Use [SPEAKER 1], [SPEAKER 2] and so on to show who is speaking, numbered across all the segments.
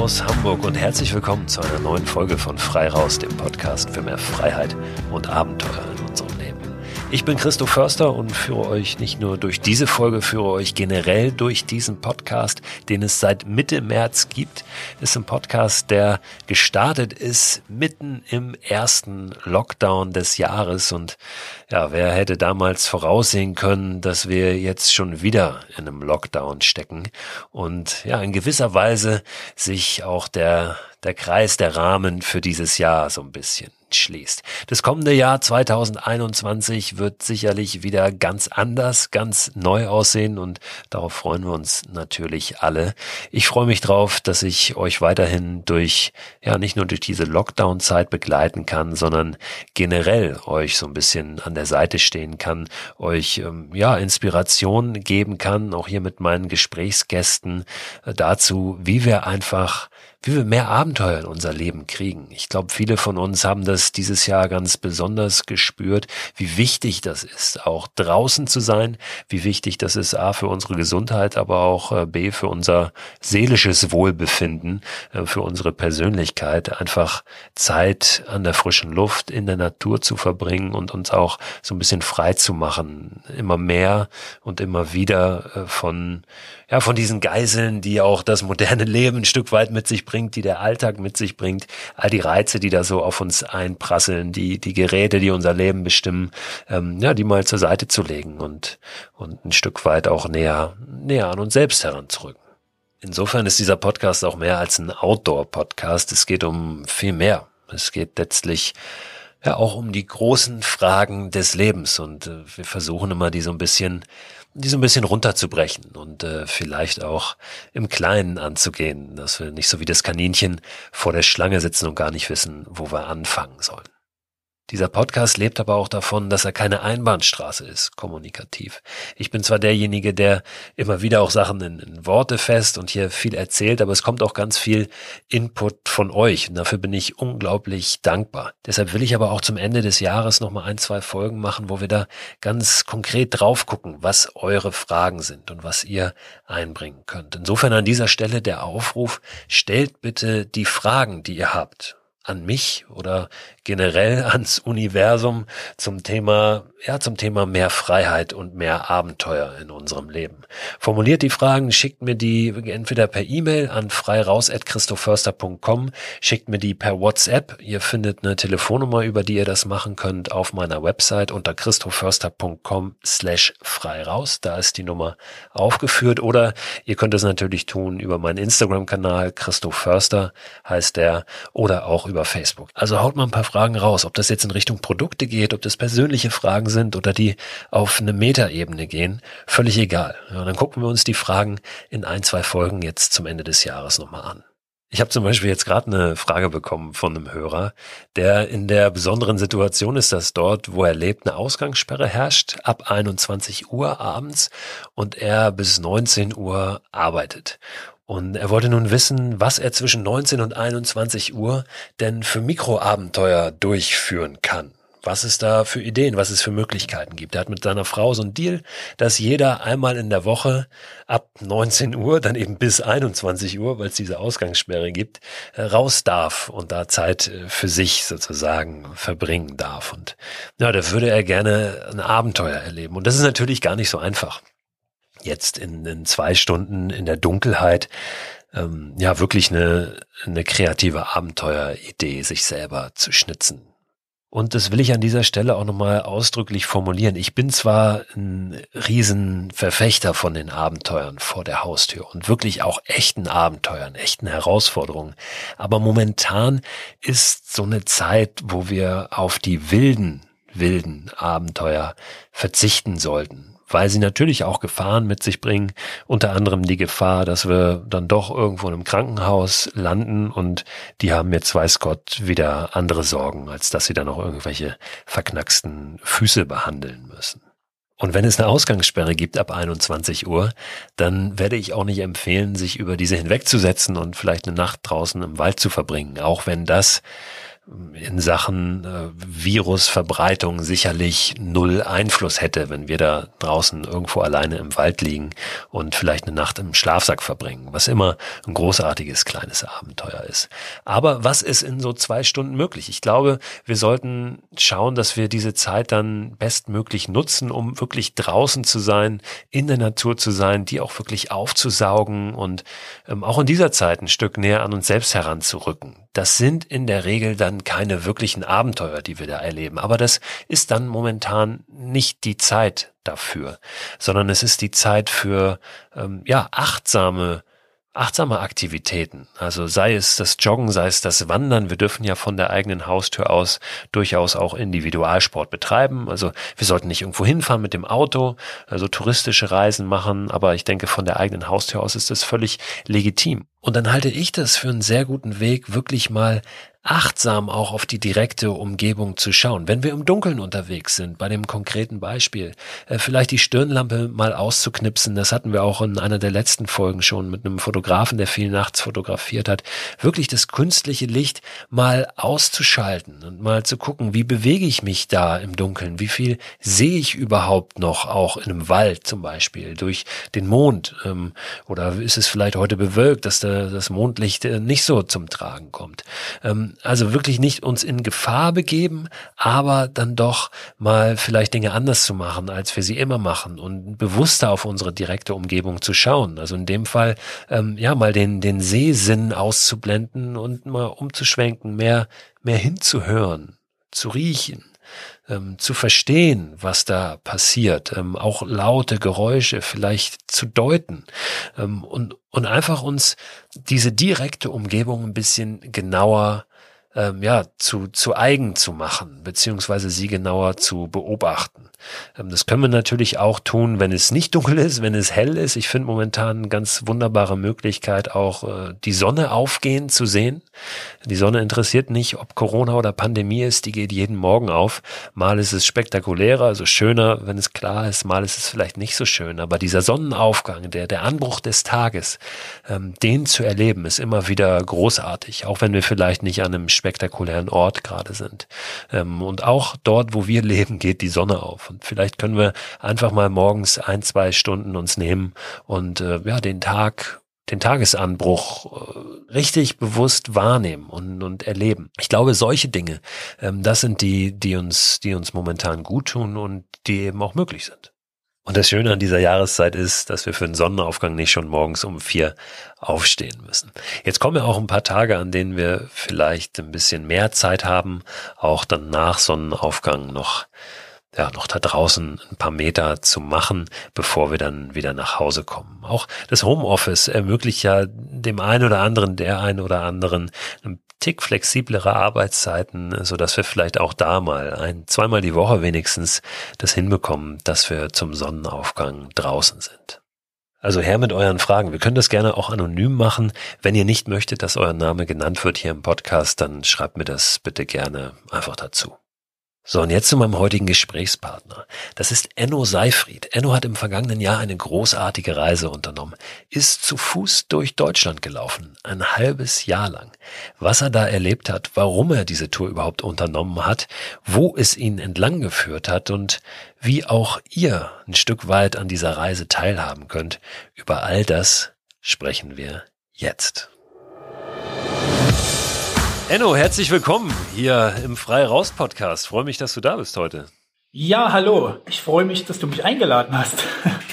[SPEAKER 1] Aus Hamburg und herzlich willkommen zu einer neuen Folge von Frei Raus, dem Podcast für mehr Freiheit und Abenteuer. Ich bin Christoph Förster und führe euch nicht nur durch diese Folge, führe euch generell durch diesen Podcast, den es seit Mitte März gibt. ist ein Podcast, der gestartet ist mitten im ersten Lockdown des Jahres und ja, wer hätte damals voraussehen können, dass wir jetzt schon wieder in einem Lockdown stecken und ja, in gewisser Weise sich auch der, der Kreis, der Rahmen für dieses Jahr so ein bisschen schließt. Das kommende Jahr 2021 wird sicherlich wieder ganz anders, ganz neu aussehen und darauf freuen wir uns natürlich alle. Ich freue mich drauf, dass ich euch weiterhin durch, ja, nicht nur durch diese Lockdown-Zeit begleiten kann, sondern generell euch so ein bisschen an der Seite stehen kann, euch, ähm, ja, Inspiration geben kann, auch hier mit meinen Gesprächsgästen äh, dazu, wie wir einfach wie wir mehr Abenteuer in unser Leben kriegen. Ich glaube, viele von uns haben das dieses Jahr ganz besonders gespürt, wie wichtig das ist, auch draußen zu sein, wie wichtig das ist, A, für unsere Gesundheit, aber auch äh, B, für unser seelisches Wohlbefinden, äh, für unsere Persönlichkeit, einfach Zeit an der frischen Luft, in der Natur zu verbringen und uns auch so ein bisschen frei zu machen, immer mehr und immer wieder äh, von, ja, von diesen Geiseln, die auch das moderne Leben ein Stück weit mit sich bringt, die der Alltag mit sich bringt, all die Reize, die da so auf uns einprasseln, die, die Geräte, die unser Leben bestimmen, ähm, ja, die mal zur Seite zu legen und, und ein Stück weit auch näher, näher an uns selbst heranzurücken. Insofern ist dieser Podcast auch mehr als ein Outdoor-Podcast. Es geht um viel mehr. Es geht letztlich ja auch um die großen Fragen des Lebens und äh, wir versuchen immer die so ein bisschen die so ein bisschen runterzubrechen und äh, vielleicht auch im Kleinen anzugehen, dass wir nicht so wie das Kaninchen vor der Schlange sitzen und gar nicht wissen, wo wir anfangen sollen. Dieser Podcast lebt aber auch davon, dass er keine Einbahnstraße ist, kommunikativ. Ich bin zwar derjenige, der immer wieder auch Sachen in, in, Worte fest und hier viel erzählt, aber es kommt auch ganz viel Input von euch und dafür bin ich unglaublich dankbar. Deshalb will ich aber auch zum Ende des Jahres nochmal ein, zwei Folgen machen, wo wir da ganz konkret drauf gucken, was eure Fragen sind und was ihr einbringen könnt. Insofern an dieser Stelle der Aufruf, stellt bitte die Fragen, die ihr habt an mich oder generell ans Universum zum Thema, ja, zum Thema mehr Freiheit und mehr Abenteuer in unserem Leben. Formuliert die Fragen, schickt mir die entweder per E-Mail an freiraus.christoförster.com, schickt mir die per WhatsApp. Ihr findet eine Telefonnummer, über die ihr das machen könnt, auf meiner Website unter christoförster.com slash freiraus. Da ist die Nummer aufgeführt oder ihr könnt es natürlich tun über meinen Instagram-Kanal, Christoph Förster heißt der, oder auch über Facebook. Also haut mal ein paar Fragen raus, ob das jetzt in Richtung Produkte geht, ob das persönliche Fragen sind oder die auf eine Metaebene gehen, völlig egal. Ja, dann gucken wir uns die Fragen in ein, zwei Folgen jetzt zum Ende des Jahres nochmal an. Ich habe zum Beispiel jetzt gerade eine Frage bekommen von einem Hörer, der in der besonderen Situation ist, dass dort, wo er lebt, eine Ausgangssperre herrscht ab 21 Uhr abends und er bis 19 Uhr arbeitet. Und er wollte nun wissen, was er zwischen 19 und 21 Uhr denn für Mikroabenteuer durchführen kann. Was es da für Ideen, was es für Möglichkeiten gibt. Er hat mit seiner Frau so ein Deal, dass jeder einmal in der Woche ab 19 Uhr, dann eben bis 21 Uhr, weil es diese Ausgangssperre gibt, äh, raus darf und da Zeit äh, für sich sozusagen verbringen darf. Und ja, da würde er gerne ein Abenteuer erleben. Und das ist natürlich gar nicht so einfach jetzt in, in zwei Stunden in der Dunkelheit ähm, ja wirklich eine, eine kreative Abenteueridee sich selber zu schnitzen. Und das will ich an dieser Stelle auch nochmal ausdrücklich formulieren. Ich bin zwar ein Riesenverfechter von den Abenteuern vor der Haustür und wirklich auch echten Abenteuern, echten Herausforderungen. Aber momentan ist so eine Zeit, wo wir auf die wilden, wilden Abenteuer verzichten sollten weil sie natürlich auch Gefahren mit sich bringen, unter anderem die Gefahr, dass wir dann doch irgendwo in einem Krankenhaus landen und die haben jetzt weiß Gott wieder andere Sorgen, als dass sie dann noch irgendwelche verknacksten Füße behandeln müssen. Und wenn es eine Ausgangssperre gibt ab 21 Uhr, dann werde ich auch nicht empfehlen, sich über diese hinwegzusetzen und vielleicht eine Nacht draußen im Wald zu verbringen, auch wenn das in Sachen äh, Virusverbreitung sicherlich null Einfluss hätte, wenn wir da draußen irgendwo alleine im Wald liegen und vielleicht eine Nacht im Schlafsack verbringen, was immer ein großartiges kleines Abenteuer ist. Aber was ist in so zwei Stunden möglich? Ich glaube, wir sollten schauen, dass wir diese Zeit dann bestmöglich nutzen, um wirklich draußen zu sein, in der Natur zu sein, die auch wirklich aufzusaugen und ähm, auch in dieser Zeit ein Stück näher an uns selbst heranzurücken. Das sind in der Regel dann keine wirklichen Abenteuer, die wir da erleben. Aber das ist dann momentan nicht die Zeit dafür, sondern es ist die Zeit für ähm, ja achtsame achtsame Aktivitäten. Also sei es das Joggen, sei es das Wandern. Wir dürfen ja von der eigenen Haustür aus durchaus auch Individualsport betreiben. Also wir sollten nicht irgendwo hinfahren mit dem Auto, also touristische Reisen machen. Aber ich denke, von der eigenen Haustür aus ist das völlig legitim. Und dann halte ich das für einen sehr guten Weg, wirklich mal achtsam auch auf die direkte Umgebung zu schauen. Wenn wir im Dunkeln unterwegs sind, bei dem konkreten Beispiel, äh, vielleicht die Stirnlampe mal auszuknipsen, das hatten wir auch in einer der letzten Folgen schon mit einem Fotografen, der viel nachts fotografiert hat, wirklich das künstliche Licht mal auszuschalten und mal zu gucken, wie bewege ich mich da im Dunkeln, wie viel sehe ich überhaupt noch, auch in einem Wald zum Beispiel, durch den Mond, ähm, oder ist es vielleicht heute bewölkt, dass da das Mondlicht äh, nicht so zum Tragen kommt. Ähm, also wirklich nicht uns in Gefahr begeben, aber dann doch mal vielleicht Dinge anders zu machen, als wir sie immer machen und bewusster auf unsere direkte Umgebung zu schauen. Also in dem Fall, ähm, ja, mal den, den Sehsinn auszublenden und mal umzuschwenken, mehr, mehr hinzuhören, zu riechen ähm, zu verstehen, was da passiert, ähm, auch laute Geräusche vielleicht zu deuten ähm, und, und einfach uns diese direkte Umgebung ein bisschen genauer ähm, ja, zu, zu eigen zu machen, beziehungsweise sie genauer zu beobachten. Ähm, das können wir natürlich auch tun, wenn es nicht dunkel ist, wenn es hell ist. Ich finde momentan eine ganz wunderbare Möglichkeit, auch äh, die Sonne aufgehen zu sehen. Die Sonne interessiert nicht, ob Corona oder Pandemie ist, die geht jeden Morgen auf. Mal ist es spektakulärer, also schöner, wenn es klar ist, mal ist es vielleicht nicht so schön. Aber dieser Sonnenaufgang, der, der Anbruch des Tages, ähm, den zu erleben, ist immer wieder großartig, auch wenn wir vielleicht nicht an einem spektakulären Ort gerade sind. Ähm, und auch dort, wo wir leben, geht die Sonne auf. Und vielleicht können wir einfach mal morgens ein, zwei Stunden uns nehmen und äh, ja, den Tag den Tagesanbruch äh, richtig bewusst wahrnehmen und, und erleben. Ich glaube, solche Dinge, ähm, das sind die, die uns, die uns momentan gut tun und die eben auch möglich sind. Und das Schöne an dieser Jahreszeit ist, dass wir für den Sonnenaufgang nicht schon morgens um vier aufstehen müssen. Jetzt kommen ja auch ein paar Tage, an denen wir vielleicht ein bisschen mehr Zeit haben, auch dann nach Sonnenaufgang noch ja, noch da draußen ein paar Meter zu machen, bevor wir dann wieder nach Hause kommen. Auch das Homeoffice ermöglicht ja dem einen oder anderen, der einen oder anderen, einen Tick flexiblere Arbeitszeiten, so dass wir vielleicht auch da mal ein, zweimal die Woche wenigstens das hinbekommen, dass wir zum Sonnenaufgang draußen sind. Also her mit euren Fragen. Wir können das gerne auch anonym machen. Wenn ihr nicht möchtet, dass euer Name genannt wird hier im Podcast, dann schreibt mir das bitte gerne einfach dazu. So, und jetzt zu meinem heutigen Gesprächspartner. Das ist Enno Seifried. Enno hat im vergangenen Jahr eine großartige Reise unternommen, ist zu Fuß durch Deutschland gelaufen, ein halbes Jahr lang. Was er da erlebt hat, warum er diese Tour überhaupt unternommen hat, wo es ihn entlang geführt hat und wie auch ihr ein Stück weit an dieser Reise teilhaben könnt, über all das sprechen wir jetzt. Enno, herzlich willkommen hier im Frei Raus Podcast. Freue mich, dass du da bist heute.
[SPEAKER 2] Ja, hallo. Ich freue mich, dass du mich eingeladen hast.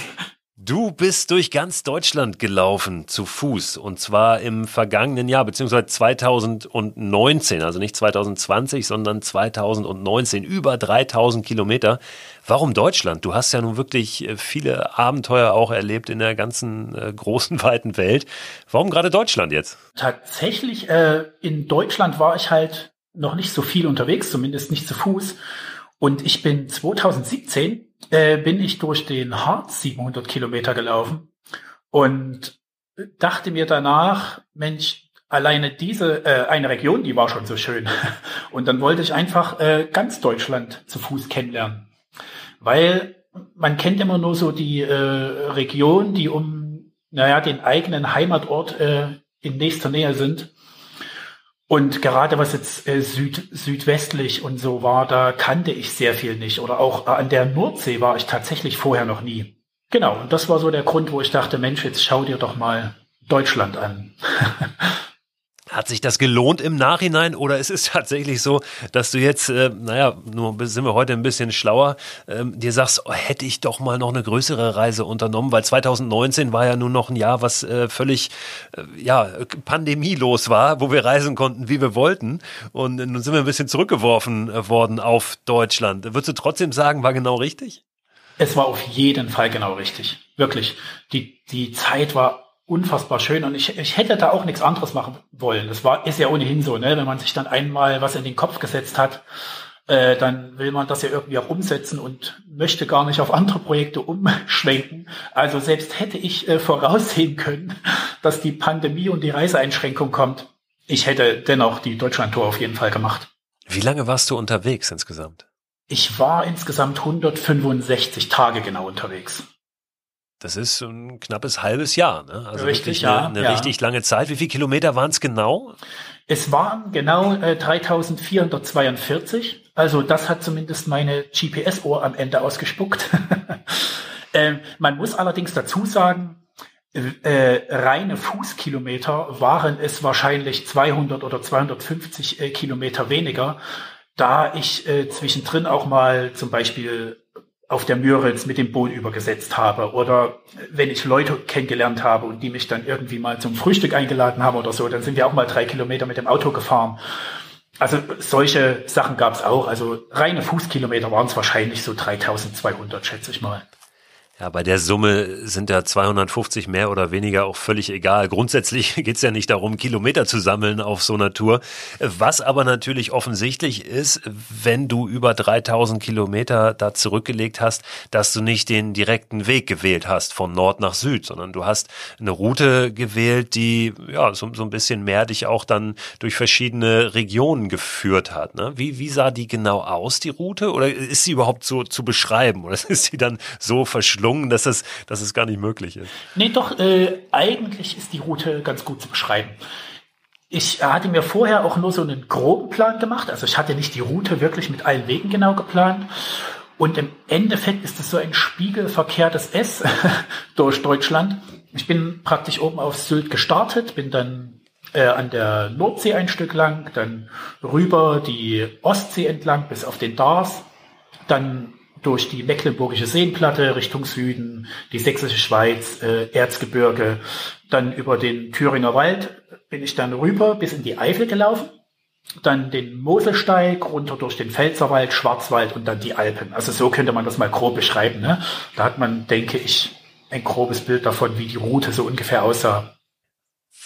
[SPEAKER 1] Du bist durch ganz Deutschland gelaufen zu Fuß und zwar im vergangenen Jahr, beziehungsweise 2019, also nicht 2020, sondern 2019, über 3000 Kilometer. Warum Deutschland? Du hast ja nun wirklich äh, viele Abenteuer auch erlebt in der ganzen äh, großen, weiten Welt. Warum gerade Deutschland jetzt?
[SPEAKER 2] Tatsächlich, äh, in Deutschland war ich halt noch nicht so viel unterwegs, zumindest nicht zu Fuß. Und ich bin 2017 äh, bin ich durch den Harz 700 Kilometer gelaufen und dachte mir danach, Mensch, alleine diese äh, eine Region, die war schon so schön. Und dann wollte ich einfach äh, ganz Deutschland zu Fuß kennenlernen, weil man kennt immer nur so die äh, Region, die um naja den eigenen Heimatort äh, in nächster Nähe sind. Und gerade was jetzt äh, süd, südwestlich und so war, da kannte ich sehr viel nicht. Oder auch an der Nordsee war ich tatsächlich vorher noch nie. Genau, und das war so der Grund, wo ich dachte, Mensch, jetzt schau dir doch mal Deutschland an.
[SPEAKER 1] Hat sich das gelohnt im Nachhinein oder ist es tatsächlich so, dass du jetzt, äh, naja, nur sind wir heute ein bisschen schlauer, ähm, dir sagst, oh, hätte ich doch mal noch eine größere Reise unternommen, weil 2019 war ja nur noch ein Jahr, was äh, völlig, äh, ja, pandemielos war, wo wir reisen konnten, wie wir wollten und nun sind wir ein bisschen zurückgeworfen äh, worden auf Deutschland. Würdest du trotzdem sagen, war genau richtig?
[SPEAKER 2] Es war auf jeden Fall genau richtig. Wirklich. Die, die Zeit war unfassbar schön und ich, ich hätte da auch nichts anderes machen wollen. Das war, ist ja ohnehin so, ne? Wenn man sich dann einmal was in den Kopf gesetzt hat, äh, dann will man das ja irgendwie auch umsetzen und möchte gar nicht auf andere Projekte umschwenken. Also selbst hätte ich äh, voraussehen können, dass die Pandemie und die Reiseeinschränkung kommt, ich hätte dennoch die Deutschlandtour auf jeden Fall gemacht.
[SPEAKER 1] Wie lange warst du unterwegs insgesamt?
[SPEAKER 2] Ich war insgesamt 165 Tage genau unterwegs.
[SPEAKER 1] Das ist ein knappes halbes Jahr, ne?
[SPEAKER 2] Also richtig, ja.
[SPEAKER 1] Eine,
[SPEAKER 2] ja.
[SPEAKER 1] richtig lange Zeit. Wie viele Kilometer waren es genau?
[SPEAKER 2] Es waren genau äh, 3442. Also das hat zumindest meine GPS-Uhr am Ende ausgespuckt. ähm, man muss allerdings dazu sagen, äh, reine Fußkilometer waren es wahrscheinlich 200 oder 250 äh, Kilometer weniger, da ich äh, zwischendrin auch mal zum Beispiel auf der Müritz mit dem Boot übergesetzt habe oder wenn ich Leute kennengelernt habe und die mich dann irgendwie mal zum Frühstück eingeladen haben oder so, dann sind wir auch mal drei Kilometer mit dem Auto gefahren. Also solche Sachen gab es auch. Also reine Fußkilometer waren es wahrscheinlich so 3200, schätze ich mal.
[SPEAKER 1] Ja, bei der Summe sind ja 250 mehr oder weniger auch völlig egal. Grundsätzlich geht's ja nicht darum, Kilometer zu sammeln auf so einer Tour. Was aber natürlich offensichtlich ist, wenn du über 3000 Kilometer da zurückgelegt hast, dass du nicht den direkten Weg gewählt hast von Nord nach Süd, sondern du hast eine Route gewählt, die ja so, so ein bisschen mehr dich auch dann durch verschiedene Regionen geführt hat. Ne? Wie, wie sah die genau aus, die Route? Oder ist sie überhaupt so zu beschreiben? Oder ist sie dann so verschlungen? Gelungen, dass es, dass es gar nicht möglich ist.
[SPEAKER 2] Nee, doch, äh, eigentlich ist die Route ganz gut zu beschreiben. Ich hatte mir vorher auch nur so einen groben Plan gemacht. Also ich hatte nicht die Route wirklich mit allen Wegen genau geplant. Und im Endeffekt ist es so ein spiegelverkehrtes S durch Deutschland. Ich bin praktisch oben auf Sylt gestartet, bin dann äh, an der Nordsee ein Stück lang, dann rüber die Ostsee entlang bis auf den Dars, dann durch die Mecklenburgische Seenplatte Richtung Süden, die Sächsische Schweiz, äh, Erzgebirge, dann über den Thüringer Wald bin ich dann rüber bis in die Eifel gelaufen, dann den Moselsteig runter durch den Pfälzerwald, Schwarzwald und dann die Alpen. Also so könnte man das mal grob beschreiben. Ne? Da hat man, denke ich, ein grobes Bild davon, wie die Route so ungefähr aussah.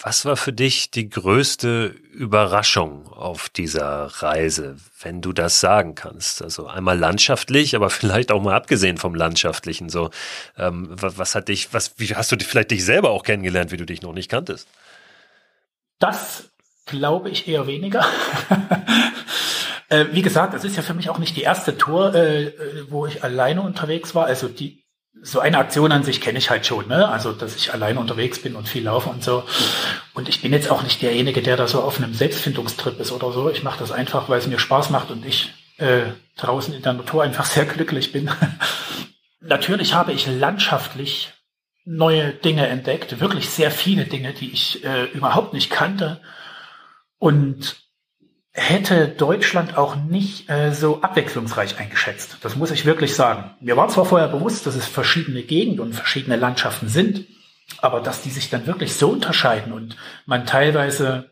[SPEAKER 1] Was war für dich die größte Überraschung auf dieser Reise, wenn du das sagen kannst? Also einmal landschaftlich, aber vielleicht auch mal abgesehen vom landschaftlichen. So, ähm, was, hat dich, was, wie hast du vielleicht dich selber auch kennengelernt, wie du dich noch nicht kanntest?
[SPEAKER 2] Das glaube ich eher weniger. äh, wie gesagt, es ist ja für mich auch nicht die erste Tour, äh, äh wo ich alleine unterwegs war. Also die so eine Aktion an sich kenne ich halt schon, ne? Also, dass ich alleine unterwegs bin und viel laufe und so. Und ich bin jetzt auch nicht derjenige, der da so auf einem Selbstfindungstrip ist oder so. Ich mache das einfach, weil es mir Spaß macht und ich äh, draußen in der Natur einfach sehr glücklich bin. Natürlich habe ich landschaftlich neue Dinge entdeckt, wirklich sehr viele Dinge, die ich äh, überhaupt nicht kannte. Und hätte Deutschland auch nicht äh, so abwechslungsreich eingeschätzt. Das muss ich wirklich sagen. Mir war zwar vorher bewusst, dass es verschiedene Gegenden und verschiedene Landschaften sind, aber dass die sich dann wirklich so unterscheiden und man teilweise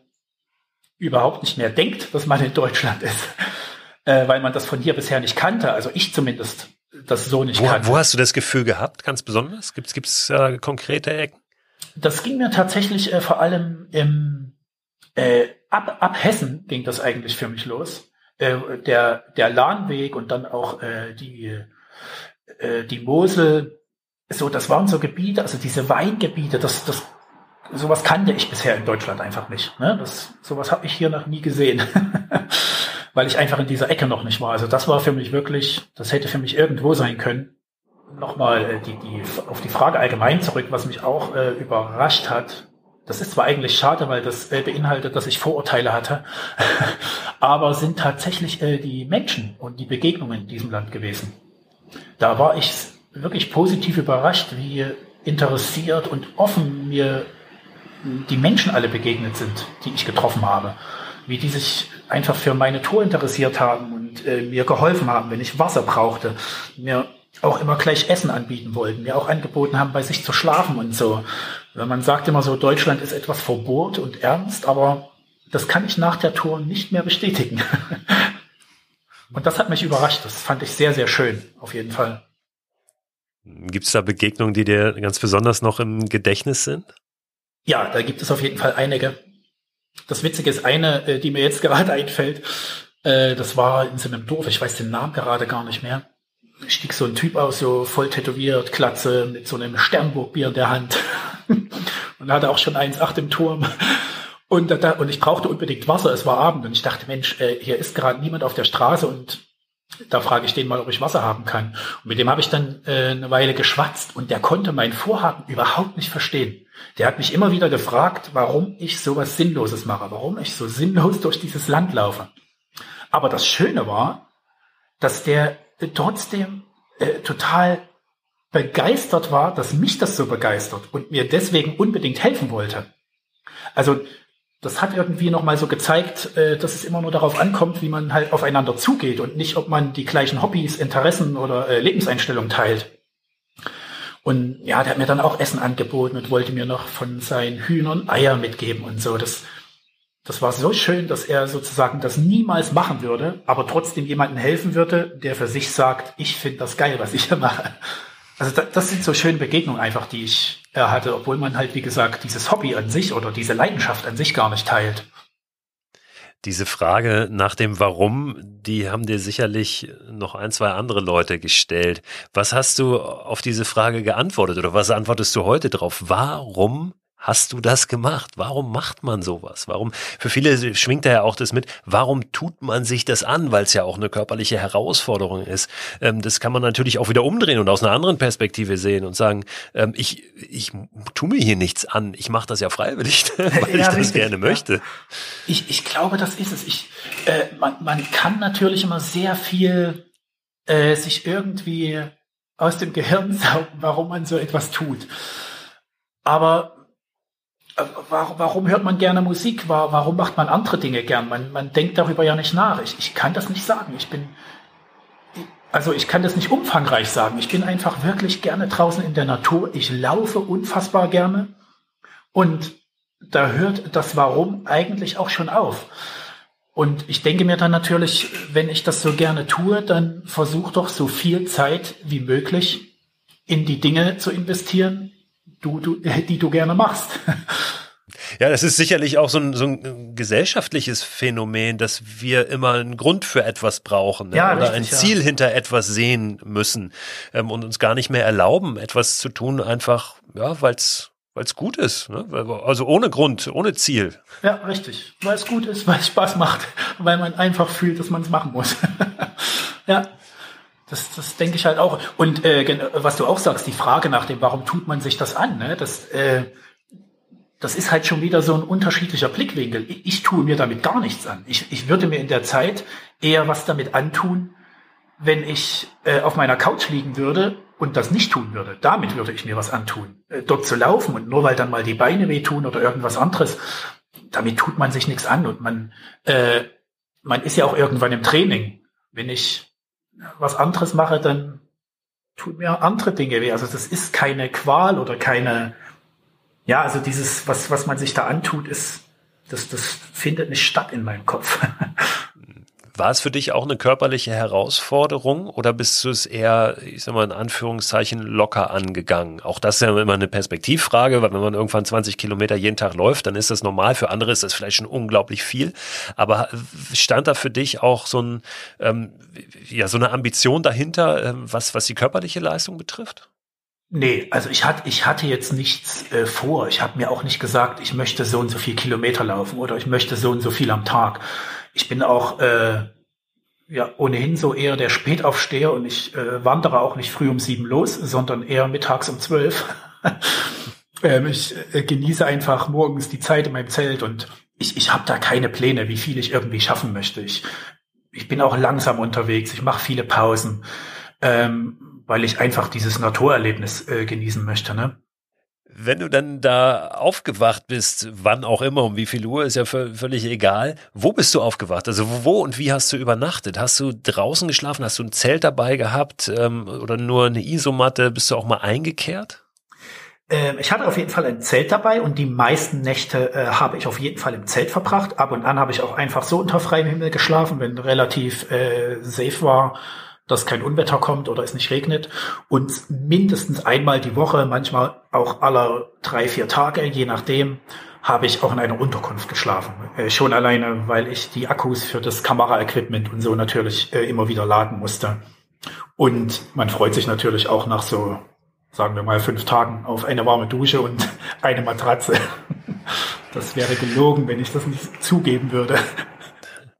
[SPEAKER 2] überhaupt nicht mehr denkt, dass man in Deutschland ist, äh, weil man das von hier bisher nicht kannte. Also ich zumindest das so nicht
[SPEAKER 1] wo,
[SPEAKER 2] kannte.
[SPEAKER 1] Wo hast du das Gefühl gehabt, ganz besonders? Gibt es äh, konkrete Ecken?
[SPEAKER 2] Das ging mir tatsächlich äh, vor allem im äh, ab, ab Hessen ging das eigentlich für mich los. Äh, der, der Lahnweg und dann auch äh, die, äh, die Mosel, so, das waren so Gebiete, also diese Weingebiete, das, das, sowas kannte ich bisher in Deutschland einfach nicht. Ne? Das, sowas habe ich hier noch nie gesehen. Weil ich einfach in dieser Ecke noch nicht war. Also das war für mich wirklich, das hätte für mich irgendwo sein können. Nochmal äh, die, die, auf die Frage allgemein zurück, was mich auch äh, überrascht hat, Das ist zwar eigentlich schade, weil das äh, beinhaltet, dass ich Vorurteile hatte, aber sind tatsächlich äh, die Menschen und die Begegnungen in diesem Land gewesen. Da war ich wirklich positiv überrascht, wie interessiert und offen mir die Menschen alle begegnet sind, die ich getroffen habe. Wie die sich einfach für meine Tour interessiert haben und äh, mir geholfen haben, wenn ich Wasser brauchte, mir auch immer gleich Essen anbieten wollten, mir auch angeboten haben, bei sich zu schlafen und so. Man sagt immer so, Deutschland ist etwas verbohrt und ernst, aber das kann ich nach der Tour nicht mehr bestätigen. und das hat mich überrascht. Das fand ich sehr, sehr schön, auf jeden Fall.
[SPEAKER 1] Gibt es da Begegnungen, die dir ganz besonders noch im Gedächtnis sind?
[SPEAKER 2] Ja, da gibt es auf jeden Fall einige. Das Witzige ist eine, äh, die mir jetzt gerade einfällt. Äh, das war in so einem Dorf, ich weiß den Namen gerade gar nicht mehr. Stieg so ein Typ aus, so voll tätowiert, Klatze, mit so einem Sternburgbier in der Hand. und hatte auch schon 1,8 im Turm. Und, da, und ich brauchte unbedingt Wasser, es war Abend und ich dachte, Mensch, äh, hier ist gerade niemand auf der Straße und da frage ich den mal, ob ich Wasser haben kann. Und mit dem habe ich dann äh, eine Weile geschwatzt und der konnte mein Vorhaben überhaupt nicht verstehen. Der hat mich immer wieder gefragt, warum ich sowas Sinnloses mache, warum ich so sinnlos durch dieses Land laufe. Aber das Schöne war, dass der trotzdem äh, total begeistert war, dass mich das so begeistert und mir deswegen unbedingt helfen wollte. Also das hat irgendwie nochmal so gezeigt, äh, dass es immer nur darauf ankommt, wie man halt aufeinander zugeht und nicht, ob man die gleichen Hobbys, Interessen oder äh, Lebenseinstellungen teilt. Und ja, der hat mir dann auch Essen angeboten und wollte mir noch von seinen Hühnern Eier mitgeben und so. Das, das war so schön, dass er sozusagen das niemals machen würde, aber trotzdem jemandem helfen würde, der für sich sagt, ich finde das geil, was ich hier mache. Also das, das sind so schöne Begegnungen einfach, die ich äh, hatte, obwohl man halt, wie gesagt, dieses Hobby an sich oder diese Leidenschaft an sich gar nicht teilt.
[SPEAKER 1] Diese Frage nach dem Warum, die haben dir sicherlich noch ein, zwei andere Leute gestellt. Was hast du auf diese Frage geantwortet oder was antwortest du heute drauf? Warum hast du das gemacht? Warum macht man sowas? Warum, für viele schwingt da ja auch das mit, warum tut man sich das an? Weil es ja auch eine körperliche Herausforderung ist. Ähm, das kann man natürlich auch wieder umdrehen und aus einer anderen Perspektive sehen und sagen, ähm, ich, ich tu mir hier nichts an. Ich mache das ja freiwillig, weil ja, ich das richtig, gerne möchte. Ja.
[SPEAKER 2] Ich, ich glaube, das ist es. Ich, äh, man, man kann natürlich immer sehr viel äh, sich irgendwie aus dem Gehirn saugen, warum man so etwas tut. Aber warum hört man gerne Musik? Warum macht man andere Dinge gern? Man, man denkt darüber ja nicht nach. Ich, ich kann das nicht sagen. Ich bin, also ich kann das nicht umfangreich sagen. Ich bin einfach wirklich gerne draußen in der Natur. Ich laufe unfassbar gerne. Und da hört das Warum eigentlich auch schon auf. Und ich denke mir dann natürlich, wenn ich das so gerne tue, dann versuch doch so viel Zeit wie möglich in die Dinge zu investieren, du, du, die du gerne machst.
[SPEAKER 1] Ja, das ist sicherlich auch so ein, so ein gesellschaftliches Phänomen, dass wir immer einen Grund für etwas brauchen ne? ja, oder richtig, ein Ziel ja. hinter etwas sehen müssen ähm, und uns gar nicht mehr erlauben, etwas zu tun, einfach ja, weil es weil es gut ist, ne? also ohne Grund, ohne Ziel.
[SPEAKER 2] Ja, richtig, weil es gut ist, weil es Spaß macht, weil man einfach fühlt, dass man es machen muss. ja. Das, das denke ich halt auch. Und äh, was du auch sagst, die Frage nach dem, warum tut man sich das an, ne? das, äh, das ist halt schon wieder so ein unterschiedlicher Blickwinkel. Ich, ich tue mir damit gar nichts an. Ich, ich würde mir in der Zeit eher was damit antun, wenn ich äh, auf meiner Couch liegen würde und das nicht tun würde. Damit würde ich mir was antun. Äh, dort zu laufen und nur weil dann mal die Beine wehtun oder irgendwas anderes, damit tut man sich nichts an und man, äh, man ist ja auch irgendwann im Training. Wenn ich was anderes mache, dann tut mir andere Dinge weh. Also das ist keine Qual oder keine, ja, also dieses, was, was man sich da antut, ist, das, das findet nicht statt in meinem Kopf.
[SPEAKER 1] War es für dich auch eine körperliche Herausforderung oder bist du es eher, ich sag mal in Anführungszeichen, locker angegangen? Auch das ist ja immer eine Perspektivfrage, weil wenn man irgendwann 20 Kilometer jeden Tag läuft, dann ist das normal. Für andere ist das vielleicht schon unglaublich viel. Aber stand da für dich auch so ein, ähm, ja, so eine Ambition dahinter, ähm, was, was die körperliche Leistung betrifft?
[SPEAKER 2] Nee, also ich hatte, ich hatte jetzt nichts äh, vor. Ich habe mir auch nicht gesagt, ich möchte so und so viel Kilometer laufen oder ich möchte so und so viel am Tag. Ich bin auch äh, ja ohnehin so eher der Spätaufsteher und ich äh, wandere auch nicht früh um sieben los, sondern eher mittags um zwölf. Ähm, ich äh, genieße einfach morgens die Zeit in meinem Zelt und ich, ich habe da keine Pläne, wie viel ich irgendwie schaffen möchte. Ich, ich bin auch langsam unterwegs, ich mache viele Pausen, ähm, weil ich einfach dieses Naturerlebnis äh, genießen möchte. Ne?
[SPEAKER 1] Wenn du dann da aufgewacht bist, wann auch immer, um wie viel Uhr, ist ja völlig egal. Wo bist du aufgewacht? Also wo und wie hast du übernachtet? Hast du draußen geschlafen? Hast du ein Zelt dabei gehabt ähm, oder nur eine Isomatte? Bist du auch mal eingekehrt?
[SPEAKER 2] Ähm, ich hatte auf jeden Fall ein Zelt dabei und die meisten Nächte äh, habe ich auf jeden Fall im Zelt verbracht. Ab und an habe ich auch einfach so unter freiem Himmel geschlafen, wenn relativ äh, safe war, dass kein Unwetter kommt oder es nicht regnet. Und mindestens einmal die Woche, manchmal auch alle drei, vier Tage, je nachdem, habe ich auch in einer Unterkunft geschlafen. Äh, schon alleine, weil ich die Akkus für das Kameraequipment und so natürlich äh, immer wieder laden musste. Und man freut sich natürlich auch nach so sagen wir mal, fünf Tagen auf eine warme Dusche und eine Matratze. Das wäre gelogen, wenn ich das nicht zugeben würde.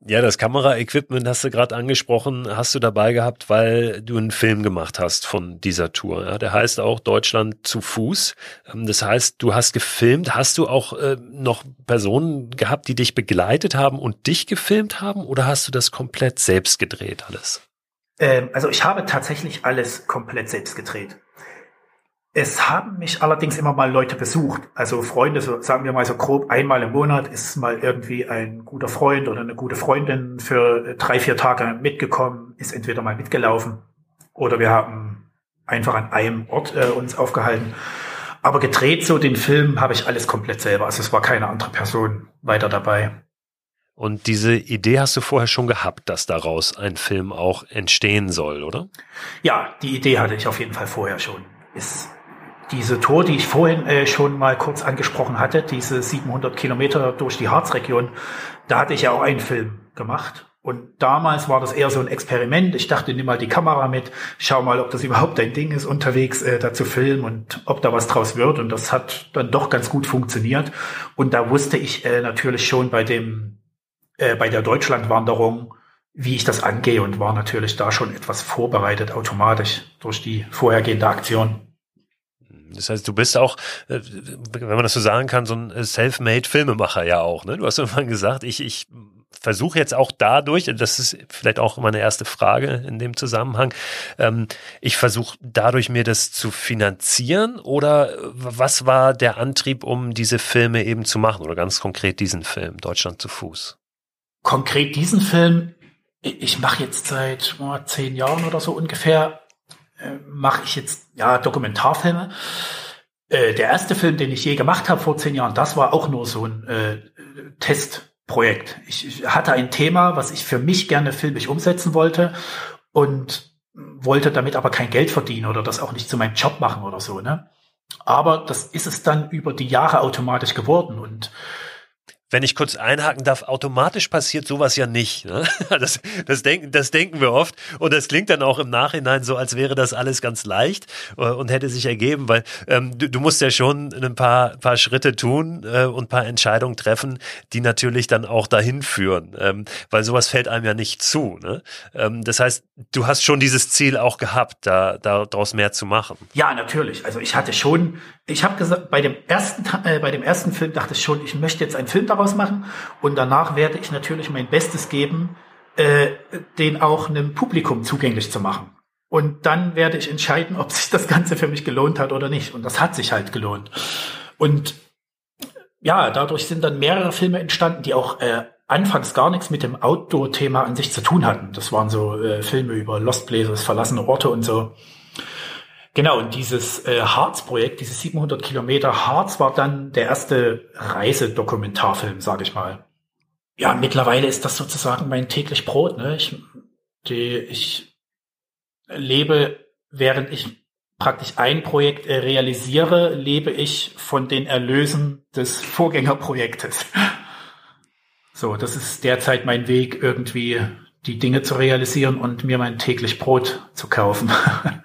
[SPEAKER 1] Ja, das Kameraequipment hast du gerade angesprochen, hast du dabei gehabt, weil du einen Film gemacht hast von dieser Tour. Ja, der heißt auch Deutschland zu Fuß. Ähm, das heißt, du hast gefilmt. Hast du auch äh, noch Personen gehabt, die dich begleitet haben und dich gefilmt haben? Oder hast du das komplett selbst gedreht alles?
[SPEAKER 2] Ähm, also ich habe tatsächlich alles komplett selbst gedreht. Es haben mich allerdings immer mal Leute besucht. Also Freunde, so sagen wir mal so grob einmal im Monat ist mal irgendwie ein guter Freund oder eine gute Freundin für drei, vier Tage mitgekommen, ist entweder mal mitgelaufen oder wir haben einfach an einem Ort äh, uns aufgehalten. Aber gedreht so den Film habe ich alles komplett selber. Also es war keine andere Person weiter dabei.
[SPEAKER 1] Und diese Idee hast du vorher schon gehabt, dass daraus ein Film auch entstehen soll, oder?
[SPEAKER 2] Ja, die Idee hatte ich auf jeden Fall vorher schon. Ist diese Tour, die ich vorhin äh, schon mal kurz angesprochen hatte, diese 700 Kilometer durch die Harzregion, da hatte ich ja auch einen Film gemacht. Und damals war das eher so ein Experiment. Ich dachte, nimm mal die Kamera mit, schau mal, ob das überhaupt dein Ding ist, unterwegs äh, da zu filmen und ob da was draus wird. Und das hat dann doch ganz gut funktioniert. Und da wusste ich äh, natürlich schon bei dem, äh, bei der Deutschlandwanderung, wie ich das angehe und war natürlich da schon etwas vorbereitet automatisch durch die vorhergehende Aktion.
[SPEAKER 1] Das heißt, du bist auch, äh, wenn man das so sagen kann, so ein self-made Filmemacher ja auch. Ne? Du hast irgendwann gesagt, ich, ich versuche jetzt auch dadurch, das ist vielleicht auch meine erste Frage in dem Zusammenhang, ähm, ich versuche dadurch mir das zu finanzieren oder was war der Antrieb, um diese Filme eben zu machen oder ganz konkret diesen Film, Deutschland zu Fuß?
[SPEAKER 2] Konkret diesen Film, ich mache jetzt seit oh, zehn Jahren oder so ungefähr mache ich jetzt ja Dokumentarfilme. Äh, der erste Film, den ich je gemacht habe vor zehn Jahren, das war auch nur so ein äh, Testprojekt. Ich, ich hatte ein Thema, was ich für mich gerne filmisch umsetzen wollte und wollte damit aber kein Geld verdienen oder das auch nicht zu meinem Job machen oder so. Ne? Aber das ist es dann über die Jahre automatisch geworden und
[SPEAKER 1] wenn ich kurz einhaken darf, automatisch passiert sowas ja nicht. Ne? Das, das, denken, das denken wir oft und das klingt dann auch im Nachhinein so, als wäre das alles ganz leicht äh, und hätte sich ergeben, weil ähm, du, du, musst ja schon ein paar, paar Schritte tun äh, und paar Entscheidungen treffen, die natürlich dann auch dahin führen, ähm, weil sowas fällt einem ja nicht zu. Ne? Ähm, das heißt, du hast schon dieses Ziel auch gehabt, da daraus mehr zu machen.
[SPEAKER 2] Ja, natürlich. Also ich hatte schon, ich habe gesagt, bei dem ersten, äh, bei dem ersten Film dachte ich schon, ich möchte jetzt einen Film daraus machen. Und danach werde ich natürlich mein Bestes geben, äh, den auch einem Publikum zugänglich zu machen. Und dann werde ich entscheiden, ob sich das Ganze für mich gelohnt hat oder nicht. Und das hat sich halt gelohnt. Und ja, dadurch sind dann mehrere Filme entstanden, die auch äh, anfangs gar nichts mit dem Outdoor-Thema an sich zu tun hatten. Das waren so äh, Filme über Lost Places, verlassene Orte und so. Genau, und dieses äh, Harz-Projekt, dieses 700 Kilometer Harz war dann der erste Reisedokumentarfilm, sage ich mal. Ja, mittlerweile ist das sozusagen mein täglich Brot. Ne? Ich, die, ich lebe, während ich praktisch ein Projekt äh, realisiere, lebe ich von den Erlösen des Vorgängerprojektes. So, das ist derzeit mein Weg, irgendwie die Dinge zu realisieren und mir mein täglich Brot zu kaufen.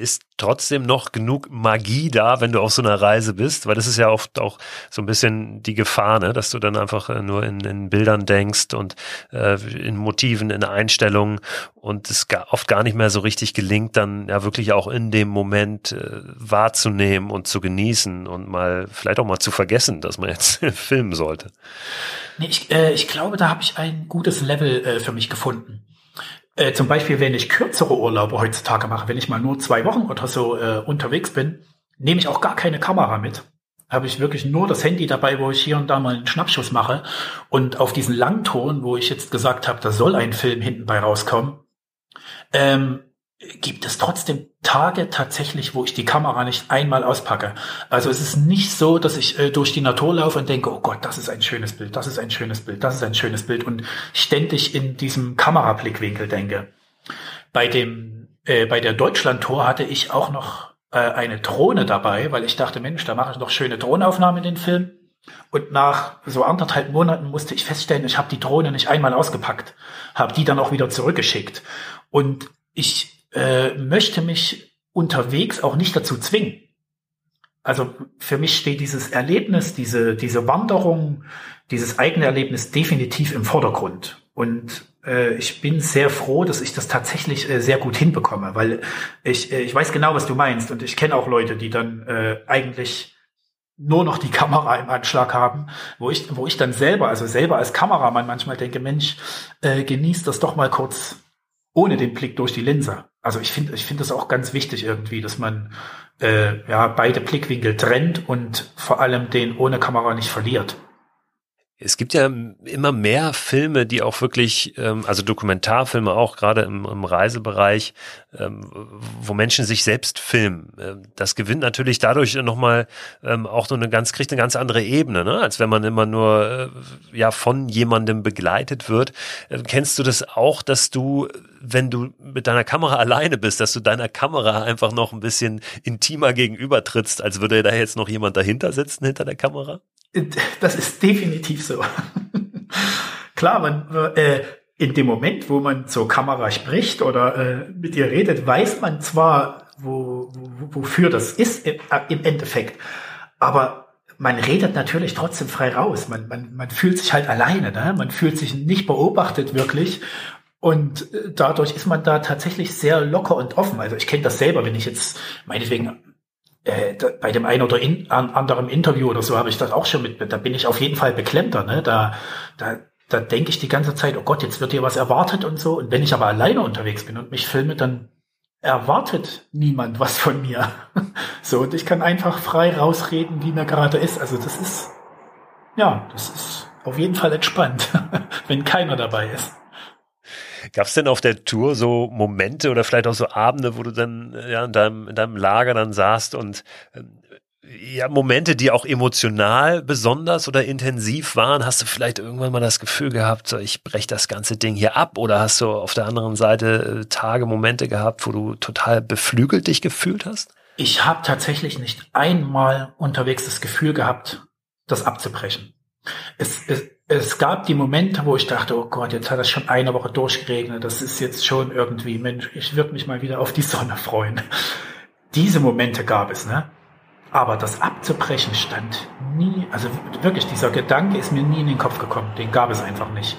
[SPEAKER 1] Ist trotzdem noch genug Magie da, wenn du auf so einer Reise bist? Weil das ist ja oft auch so ein bisschen die Gefahr, ne? dass du dann einfach äh, nur in, in Bildern denkst und äh, in Motiven, in Einstellungen und es oft gar nicht mehr so richtig gelingt, dann ja wirklich auch in dem Moment äh, wahrzunehmen und zu genießen und mal vielleicht auch mal zu vergessen, dass man jetzt filmen sollte.
[SPEAKER 2] Nee, ich, äh, ich glaube, da habe ich ein gutes Level äh, für mich gefunden. Äh, zum Beispiel, wenn ich kürzere Urlaube heutzutage mache, wenn ich mal nur zwei Wochen oder so äh, unterwegs bin, nehme ich auch gar keine Kamera mit. Habe ich wirklich nur das Handy dabei, wo ich hier und da mal einen Schnappschuss mache. Und auf diesen Langton, wo ich jetzt gesagt habe, da soll ein Film hinten bei rauskommen, ähm, gibt es trotzdem Tage tatsächlich, wo ich die Kamera nicht einmal auspacke. Also es ist nicht so, dass ich äh, durch die Natur laufe und denke, oh Gott, das ist ein schönes Bild, das ist ein schönes Bild, das ist ein schönes Bild und ständig in diesem Kamerablickwinkel denke. Bei dem, äh, bei der Deutschland-Tour hatte ich auch noch äh, eine Drohne dabei, weil ich dachte, Mensch, da mache ich noch schöne Drohnenaufnahmen in den Film. Und nach so anderthalb Monaten musste ich feststellen, ich habe die Drohne nicht einmal ausgepackt, habe die dann auch wieder zurückgeschickt. Und ich äh, möchte mich unterwegs auch nicht dazu zwingen. Also für mich steht dieses Erlebnis, diese, diese Wanderung, dieses eigene Erlebnis definitiv im Vordergrund. Und äh, ich bin sehr froh, dass ich das tatsächlich äh, sehr gut hinbekomme, weil ich, äh, ich weiß genau, was du meinst. Und ich kenne auch Leute, die dann äh, eigentlich nur noch die Kamera im Anschlag haben, wo ich, wo ich dann selber, also selber als Kameramann manchmal denke, Mensch, äh, genieß das doch mal kurz ohne den Blick durch die Linse. Also ich finde, ich finde das auch ganz wichtig irgendwie, dass man äh, ja beide Blickwinkel trennt und vor allem den ohne Kamera nicht verliert.
[SPEAKER 1] Es gibt ja immer mehr Filme, die auch wirklich, ähm, also Dokumentarfilme auch, gerade im, im Reisebereich, wo Menschen sich selbst filmen. Ähm, das gewinnt natürlich dadurch nochmal ähm, auch so eine ganz, kriegt eine ganz andere Ebene, ne? als wenn man immer nur äh, ja von jemandem begleitet wird. Äh, kennst du das auch, dass du, wenn du mit deiner Kamera alleine bist, dass du deiner Kamera einfach noch ein bisschen intimer gegenübertrittst, als würde da jetzt noch jemand dahinter sitzen, hinter der Kamera?
[SPEAKER 2] Das ist definitiv so. Klar, man, äh, in dem Moment, wo man zur Kamera spricht oder äh, mit ihr redet, weiß man zwar, wo, wo, wofür das ist im, äh, im Endeffekt, aber man redet natürlich trotzdem frei raus. Man, man, man fühlt sich halt alleine, ne? man fühlt sich nicht beobachtet wirklich. Und äh, dadurch ist man da tatsächlich sehr locker und offen. Also ich kenne das selber, wenn ich jetzt meinetwegen äh, bei dem einen oder in, an, anderen Interview oder so habe ich das auch schon mit, da bin ich auf jeden Fall beklemmter, ne? Da, da, da denke ich die ganze Zeit, oh Gott, jetzt wird hier was erwartet und so. Und wenn ich aber alleine unterwegs bin und mich filme, dann erwartet niemand was von mir. so, und ich kann einfach frei rausreden, wie mir gerade ist. Also das ist, ja, das ist auf jeden Fall entspannt, wenn keiner dabei ist.
[SPEAKER 1] Gab es denn auf der Tour so Momente oder vielleicht auch so Abende, wo du dann ja, in, deinem, in deinem Lager dann saßt und ähm, ja, Momente, die auch emotional besonders oder intensiv waren? Hast du vielleicht irgendwann mal das Gefühl gehabt, so, ich breche das ganze Ding hier ab? Oder hast du auf der anderen Seite äh, Tage, Momente gehabt, wo du total beflügelt dich gefühlt hast?
[SPEAKER 2] Ich habe tatsächlich nicht einmal unterwegs das Gefühl gehabt, das abzubrechen. Es, es, es gab die Momente, wo ich dachte, oh Gott, jetzt hat es schon eine Woche durchgeregnet. Das ist jetzt schon irgendwie, Mensch, ich würde mich mal wieder auf die Sonne freuen. Diese Momente gab es, ne? Aber das abzubrechen stand nie, also wirklich, dieser Gedanke ist mir nie in den Kopf gekommen. Den gab es einfach nicht.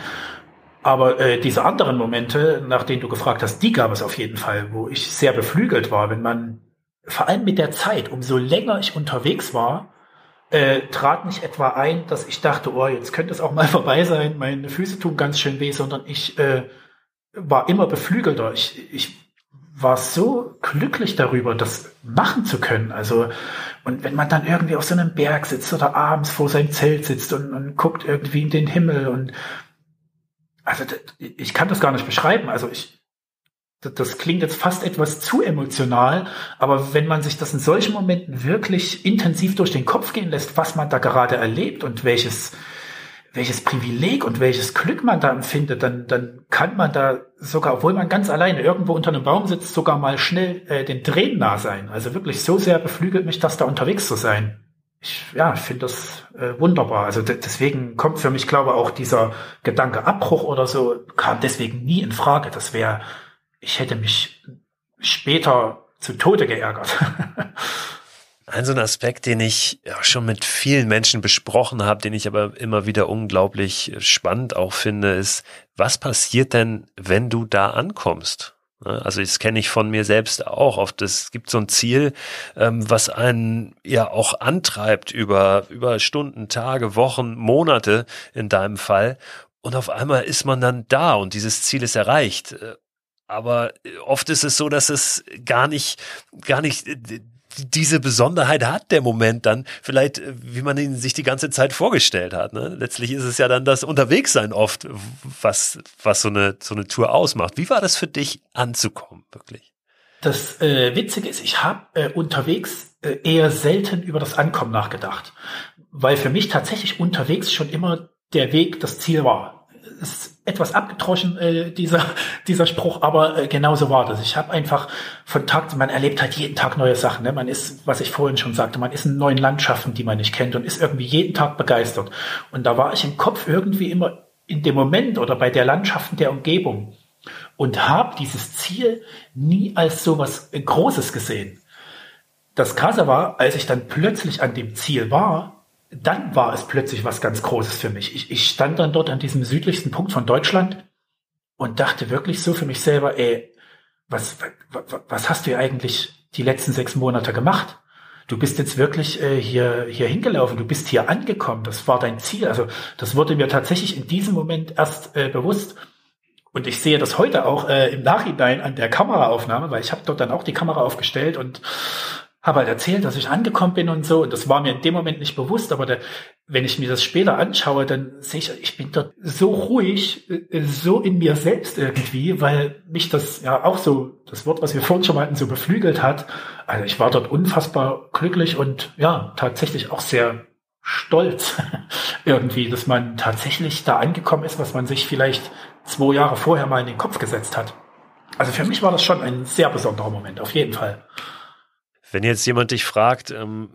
[SPEAKER 2] Aber äh, diese anderen Momente, nach denen du gefragt hast, die gab es auf jeden Fall, wo ich sehr beflügelt war, wenn man, vor allem mit der Zeit, umso länger ich unterwegs war, äh, trat nicht etwa ein, dass ich dachte, oh, jetzt könnte es auch mal vorbei sein, meine Füße tun ganz schön weh, sondern ich äh, war immer beflügelter. Ich, ich war so glücklich darüber, das machen zu können. Also, und wenn man dann irgendwie auf so einem Berg sitzt oder abends vor seinem Zelt sitzt und, und guckt irgendwie in den Himmel und also ich kann das gar nicht beschreiben. Also ich, das klingt jetzt fast etwas zu emotional, aber wenn man sich das in solchen Momenten wirklich intensiv durch den Kopf gehen lässt, was man da gerade erlebt und welches, welches Privileg und welches Glück man da empfindet, dann, dann kann man da sogar, obwohl man ganz alleine irgendwo unter einem Baum sitzt, sogar mal schnell äh, den Tränen nah sein. Also wirklich so sehr beflügelt mich das, da unterwegs zu sein. Ich, ja, finde das äh, wunderbar. Also deswegen kommt für mich, glaube ich, auch dieser Gedanke Abbruch oder so, kam deswegen nie in Frage. Das wäre ich hätte mich später zu Tode geärgert.
[SPEAKER 1] Ein so ein Aspekt, den ich ja schon mit vielen Menschen besprochen habe, den ich aber immer wieder unglaublich spannend auch finde, ist, was passiert denn, wenn du da ankommst? Also das kenne ich von mir selbst auch oft. Es gibt so ein Ziel, ähm, was einen ja auch antreibt über, über Stunden, Tage, Wochen, Monate in deinem Fall. Und auf einmal ist man dann da und dieses Ziel ist erreicht. Aber oft ist es so, dass es gar nicht, gar nicht diese Besonderheit hat der Moment dann vielleicht, äh, wie man ihn sich die ganze Zeit vorgestellt hat. Ne? Letztlich ist es ja dann das Unterwegssein oft, was, was so eine, so eine Tour ausmacht. Wie war das für dich anzukommen, wirklich?
[SPEAKER 2] Das äh, Witzige ist, ich habe äh, unterwegs äh, eher selten über das Ankommen nachgedacht, weil für mich tatsächlich unterwegs schon immer der Weg das Ziel war. Es etwas abgetroschen, äh, dieser, dieser Spruch, aber äh, genauso war das. Ich habe einfach von Tag, man erlebt halt jeden Tag neue Sachen. Ne? Man ist, was ich vorhin schon sagte, man ist in neuen Landschaften, die man nicht kennt und ist irgendwie jeden Tag begeistert. Und da war ich im Kopf irgendwie immer in dem Moment oder bei der Landschaften der Umgebung und habe dieses Ziel nie als so was Großes gesehen. Das Krasse war, als ich dann plötzlich an dem Ziel war, dann war es plötzlich was ganz Großes für mich. Ich, ich stand dann dort an diesem südlichsten Punkt von Deutschland und dachte wirklich so für mich selber, ey, was, was, was hast du eigentlich die letzten sechs Monate gemacht? Du bist jetzt wirklich äh, hier, hier hingelaufen, du bist hier angekommen, das war dein Ziel. Also das wurde mir tatsächlich in diesem Moment erst äh, bewusst. Und ich sehe das heute auch äh, im Nachhinein an der Kameraaufnahme, weil ich habe dort dann auch die Kamera aufgestellt und habe halt erzählt, dass ich angekommen bin und so. Und das war mir in dem Moment nicht bewusst, aber der, wenn ich mir das später anschaue, dann sehe ich, ich bin dort so ruhig, äh, so in mir selbst irgendwie, weil mich das ja auch so, das Wort, was wir vorhin schon meinten, so beflügelt hat. Also ich war dort unfassbar glücklich und ja, tatsächlich auch sehr stolz irgendwie, dass man tatsächlich da angekommen ist, was man sich vielleicht zwei Jahre vorher mal in den Kopf gesetzt hat. Also für mich war das schon ein sehr besonderer Moment, auf jeden Fall.
[SPEAKER 1] Wenn jetzt jemand dich fragt, ähm,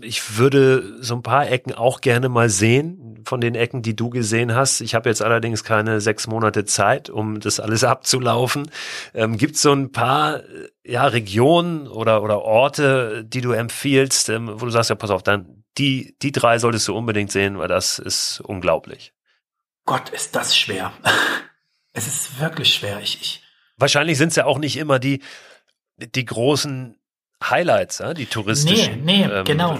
[SPEAKER 1] ich würde so ein paar Ecken auch gerne mal sehen, von den Ecken, die du gesehen hast. Ich habe jetzt allerdings keine sechs Monate Zeit, um das alles abzulaufen. Ähm, Gibt es so ein paar ja, Regionen oder, oder Orte, die du empfiehlst, ähm, wo du sagst, ja, pass auf, dann die, die drei solltest du unbedingt sehen, weil das ist unglaublich.
[SPEAKER 2] Gott, ist das schwer. es ist wirklich schwer. Ich, ich
[SPEAKER 1] Wahrscheinlich sind es ja auch nicht immer die, die großen Highlights, ja, die touristischen.
[SPEAKER 2] Nee, nee, ähm, genau.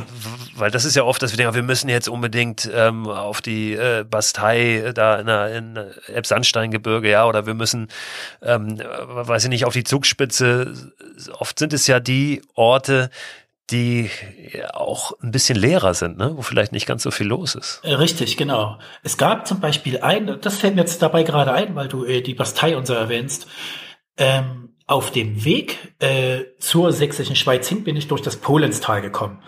[SPEAKER 1] Weil das ist ja oft, dass wir denken, wir müssen jetzt unbedingt ähm, auf die äh, Bastei äh, da in, der, in Elbsandsteingebirge, ja, oder wir müssen, ähm, weiß ich nicht, auf die Zugspitze. Oft sind es ja die Orte, die auch ein bisschen leerer sind, ne? wo vielleicht nicht ganz so viel los ist.
[SPEAKER 2] Äh, richtig, genau. Es gab zum Beispiel ein, das fällt mir jetzt dabei gerade ein, weil du äh, die Bastei und so erwähnst. Ähm, auf dem Weg äh, zur sächsischen Schweiz hin bin ich durch das Polenstal gekommen.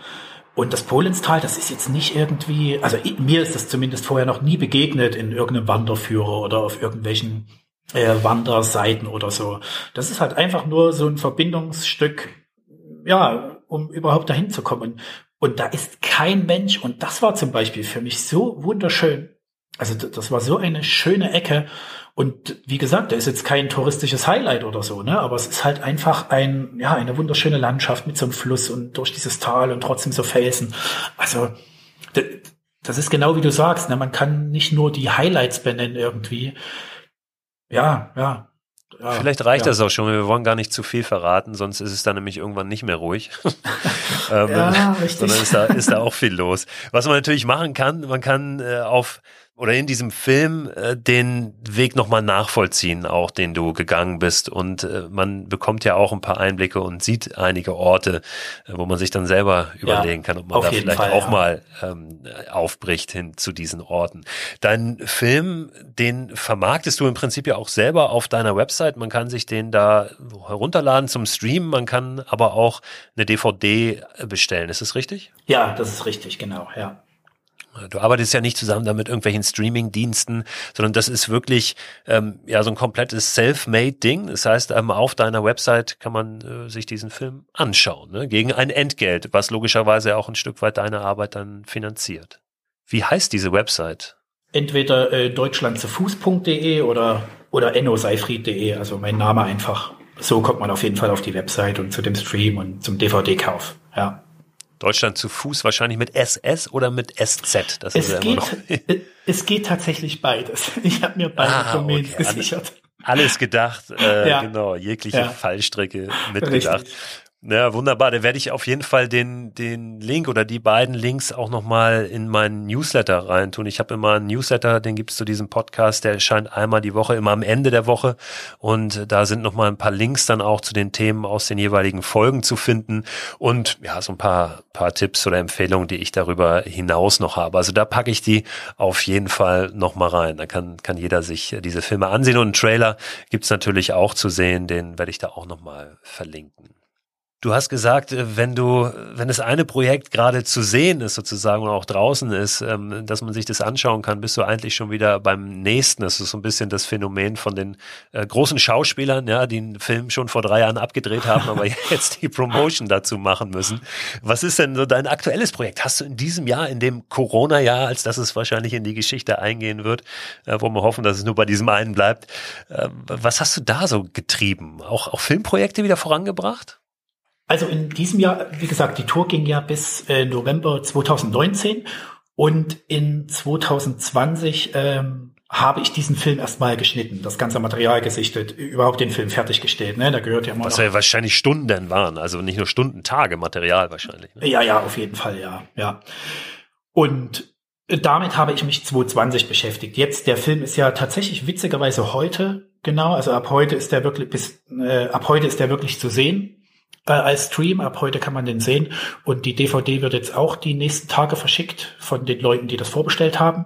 [SPEAKER 2] Und das Polenstal, das ist jetzt nicht irgendwie, also mir ist das zumindest vorher noch nie begegnet in irgendeinem Wanderführer oder auf irgendwelchen äh, Wanderseiten oder so. Das ist halt einfach nur so ein Verbindungsstück, ja, um überhaupt dahin zu kommen. Und da ist kein Mensch. Und das war zum Beispiel für mich so wunderschön. Also das war so eine schöne Ecke. Und wie gesagt, da ist jetzt kein touristisches Highlight oder so, ne? Aber es ist halt einfach ein, ja, eine wunderschöne Landschaft mit so einem Fluss und durch dieses Tal und trotzdem so Felsen. Also, das ist genau wie du sagst, ne? Man kann nicht nur die Highlights benennen irgendwie. Ja, ja.
[SPEAKER 1] Ja, Vielleicht reicht ja. das auch schon. Wir wollen gar nicht zu viel verraten, sonst ist es dann nämlich irgendwann nicht mehr ruhig. ähm, ja, richtig. Sondern ist da, ist da auch viel los. Was man natürlich machen kann, man kann äh, auf oder in diesem Film äh, den Weg nochmal nachvollziehen, auch den du gegangen bist. Und äh, man bekommt ja auch ein paar Einblicke und sieht einige Orte, äh, wo man sich dann selber überlegen kann, ob man da vielleicht Fall, auch ja. mal ähm, aufbricht hin zu diesen Orten. Dein Film, den vermarktest du im Prinzip ja auch selber auf deiner Website. Man kann sich den da herunterladen zum Streamen, man kann aber auch eine DVD bestellen. Ist das richtig?
[SPEAKER 2] Ja, das ist richtig, genau, ja.
[SPEAKER 1] Du arbeitest ja nicht zusammen da mit irgendwelchen Streaming-Diensten, sondern das ist wirklich ähm, ja so ein komplettes Self-Made-Ding. Das heißt, ähm, auf deiner Website kann man äh, sich diesen Film anschauen, ne? gegen ein Entgelt, was logischerweise auch ein Stück weit deine Arbeit dann finanziert. Wie heißt diese Website?
[SPEAKER 2] Entweder äh, deutschlandzufuß.de oder oder ennoseifried.de, also mein Name einfach. so kommt man auf jeden Fall auf die Website und zu dem Stream und zum DVD-Kauf. Ja.
[SPEAKER 1] Deutschland zu Fuß wahrscheinlich mit SS oder mit SZ?
[SPEAKER 2] Das es, ist geht, es geht tatsächlich beides. Ich habe mir beide ah, Domains okay. gesichert.
[SPEAKER 1] Alles gedacht, äh, ja. genau, jegliche ja. Fallstrecke mitgedacht. Richtig. Ja, wunderbar. Da werde ich auf jeden Fall den, den Link oder die beiden Links auch nochmal in meinen Newsletter reintun. Ich habe immer einen Newsletter, den gibt's zu diesem Podcast, der erscheint einmal die Woche, immer am Ende der Woche. Und da sind nochmal ein paar Links dann auch zu den Themen aus den jeweiligen Folgen zu finden. Und ja, so ein paar, paar Tipps oder Empfehlungen, die ich darüber hinaus noch habe. Also da packe ich die auf jeden Fall nochmal rein. Da kann, kann jeder sich diese Filme ansehen. Und einen Trailer gibt's natürlich auch zu sehen, den werde ich da auch nochmal verlinken. Du hast gesagt, äh, wenn du, wenn das eine Projekt gerade zu sehen ist sozusagen und auch draußen ist, ähm, dass man sich das anschauen kann, bist du eigentlich schon wieder beim nächsten. Das ist so ein bisschen das Phänomen von den äh, großen Schauspielern, ja, die einen Film schon vor drei Jahren abgedreht haben, aber jetzt die Promotion dazu machen müssen. Was ist denn so dein aktuelles Projekt? Hast du in diesem Jahr, in dem Corona-Jahr, als dass es wahrscheinlich in die Geschichte eingehen wird, äh, wo wir hoffen, dass es nur bei diesem einen bleibt, äh, was hast du da so getrieben? Auch, auch Filmprojekte wieder vorangebracht?
[SPEAKER 2] Also in diesem Jahr, wie gesagt, die Tour ging ja bis äh, November 2019 und in 2020 ähm, habe ich diesen Film erstmal geschnitten, das ganze Material gesichtet, überhaupt den Film fertiggestellt. Ne? Da gehört ja
[SPEAKER 1] immer Was ja wahrscheinlich Stunden waren, also nicht nur Stunden, Tage Material wahrscheinlich.
[SPEAKER 2] Ne? Ja, ja, auf jeden Fall, ja, ja. Und damit habe ich mich 2020 beschäftigt. Jetzt, der Film ist ja tatsächlich witzigerweise heute, genau, also ab heute ist der wirklich bis äh, ab heute ist der wirklich zu sehen äh, als Stream. Ab heute kann man den sehen. Und die DVD wird jetzt auch die nächsten Tage verschickt von den Leuten, die das vorbestellt haben.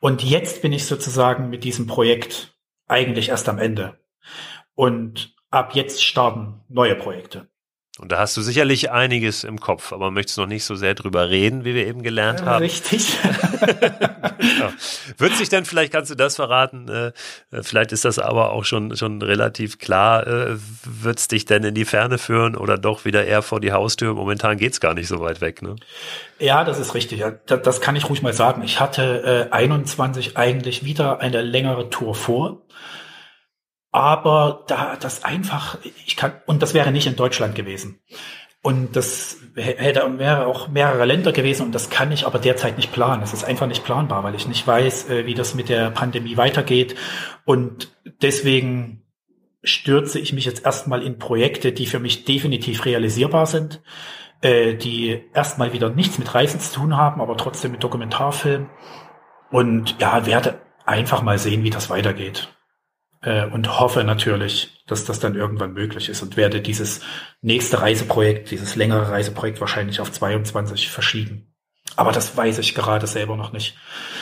[SPEAKER 2] Und jetzt bin ich sozusagen mit diesem Projekt eigentlich erst am Ende. Und ab jetzt starten neue Projekte.
[SPEAKER 1] Und da hast du sicherlich einiges im Kopf, aber möchtest noch nicht so sehr drüber reden, wie wir eben gelernt haben.
[SPEAKER 2] Richtig.
[SPEAKER 1] genau. Wird sich denn, vielleicht kannst du das verraten, äh, vielleicht ist das aber auch schon, schon relativ klar, äh, wird es dich denn in die Ferne führen oder doch wieder eher vor die Haustür? Momentan geht's gar nicht so weit weg, ne?
[SPEAKER 2] Ja, das ist richtig. Das, das kann ich ruhig mal sagen. Ich hatte äh, 21 eigentlich wieder eine längere Tour vor. Aber da das einfach, ich kann, und das wäre nicht in Deutschland gewesen. Und das hätte, wäre auch mehrere Länder gewesen und das kann ich aber derzeit nicht planen. Das ist einfach nicht planbar, weil ich nicht weiß, äh, wie das mit der Pandemie weitergeht. Und deswegen stürze ich mich jetzt erstmal in Projekte, die für mich definitiv realisierbar sind, äh, die erstmal wieder nichts mit Reisen zu tun haben, aber trotzdem mit Dokumentarfilm. Und ja, werde einfach mal sehen, wie das weitergeht äh, und hoffe natürlich, dass das dann irgendwann möglich ist und werde dieses nächste Reiseprojekt, dieses längere Reiseprojekt wahrscheinlich auf 22 verschieben. Aber das weiß ich gerade selber noch nicht.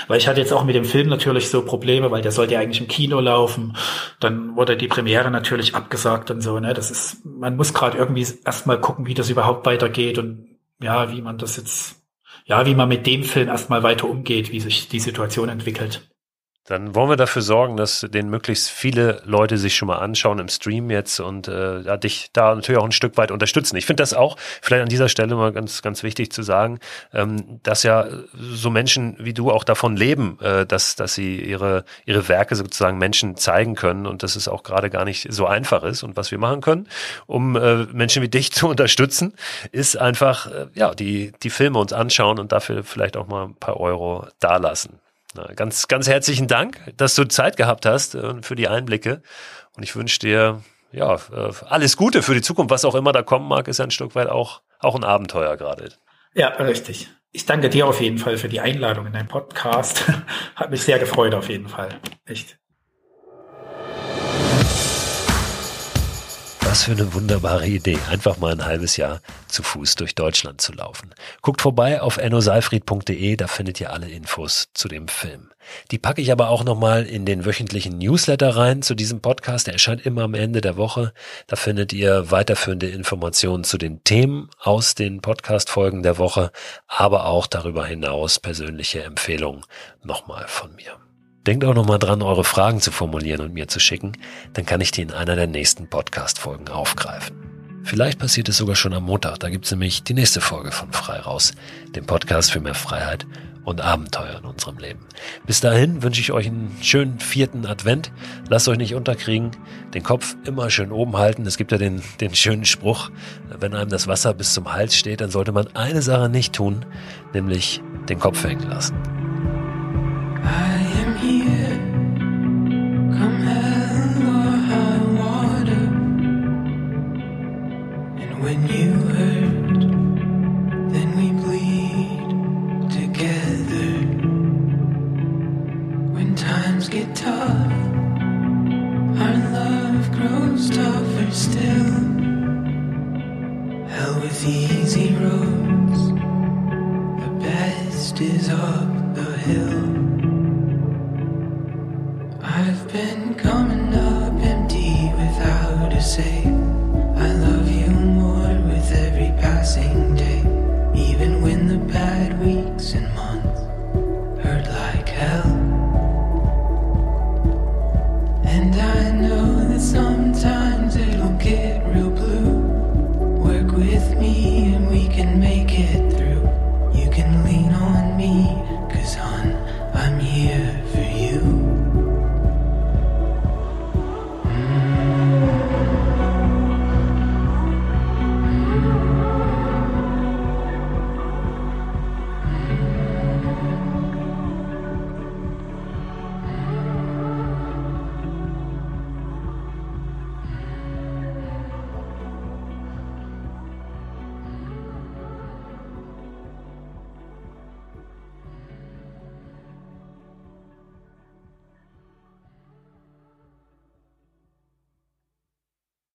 [SPEAKER 2] Weil ich hatte jetzt auch mit dem Film natürlich so Probleme, weil der sollte ja eigentlich im Kino laufen. Dann wurde die Premiere natürlich abgesagt und so, ne? Das ist, man muss gerade irgendwie erstmal gucken, wie das überhaupt weitergeht und ja, wie man das jetzt, ja, wie man mit dem Film erstmal weiter umgeht, wie sich die Situation entwickelt.
[SPEAKER 1] Dann wollen wir dafür sorgen, dass den möglichst viele Leute sich schon mal anschauen im Stream jetzt und äh, dich da natürlich auch ein Stück weit unterstützen. Ich finde das auch vielleicht an dieser Stelle mal ganz, ganz wichtig zu sagen, ähm, dass ja so Menschen wie du auch davon leben, äh, dass, dass sie ihre, ihre Werke sozusagen Menschen zeigen können und dass es auch gerade gar nicht so einfach ist. Und was wir machen können, um äh, Menschen wie dich zu unterstützen, ist einfach äh, ja die, die Filme uns anschauen und dafür vielleicht auch mal ein paar Euro dalassen. Na, ganz, ganz herzlichen Dank, dass du Zeit gehabt hast äh, für die Einblicke. Und ich wünsche dir ja äh, alles Gute für die Zukunft. Was auch immer da kommen mag, ist ein Stück weit auch, auch ein Abenteuer gerade.
[SPEAKER 2] Ja, richtig. Ich danke dir auf jeden Fall für die Einladung in deinen Podcast. Hat mich sehr gefreut auf jeden Fall. Echt.
[SPEAKER 1] Was für eine wunderbare Idee, einfach mal ein halbes Jahr zu Fuß durch Deutschland zu laufen. Guckt vorbei auf ennoseifried.de, da findet ihr alle Infos zu dem Film. Die packe ich aber auch nochmal in den wöchentlichen Newsletter rein zu diesem Podcast. Der erscheint immer am Ende der Woche. Da findet ihr weiterführende Informationen zu den Themen aus den Podcast-Folgen der Woche, aber auch darüber hinaus persönliche Empfehlungen nochmal von mir. Denkt auch nochmal dran, eure Fragen zu formulieren und mir zu schicken, dann kann ich die in einer der nächsten Podcast-Folgen aufgreifen. Vielleicht passiert es sogar schon am Montag, da gibt's nämlich die nächste Folge von Frei Raus, dem Podcast für mehr Freiheit
[SPEAKER 3] und Abenteuer in unserem Leben. Bis dahin wünsche ich euch einen schönen vierten Advent. Lasst euch nicht unterkriegen, den Kopf immer schön oben halten. Es gibt ja den, den schönen Spruch, wenn einem das Wasser bis zum Hals steht, dann sollte man eine Sache nicht tun, nämlich den Kopf hängen lassen. Still. Hell with easy roads, the best is up the hill.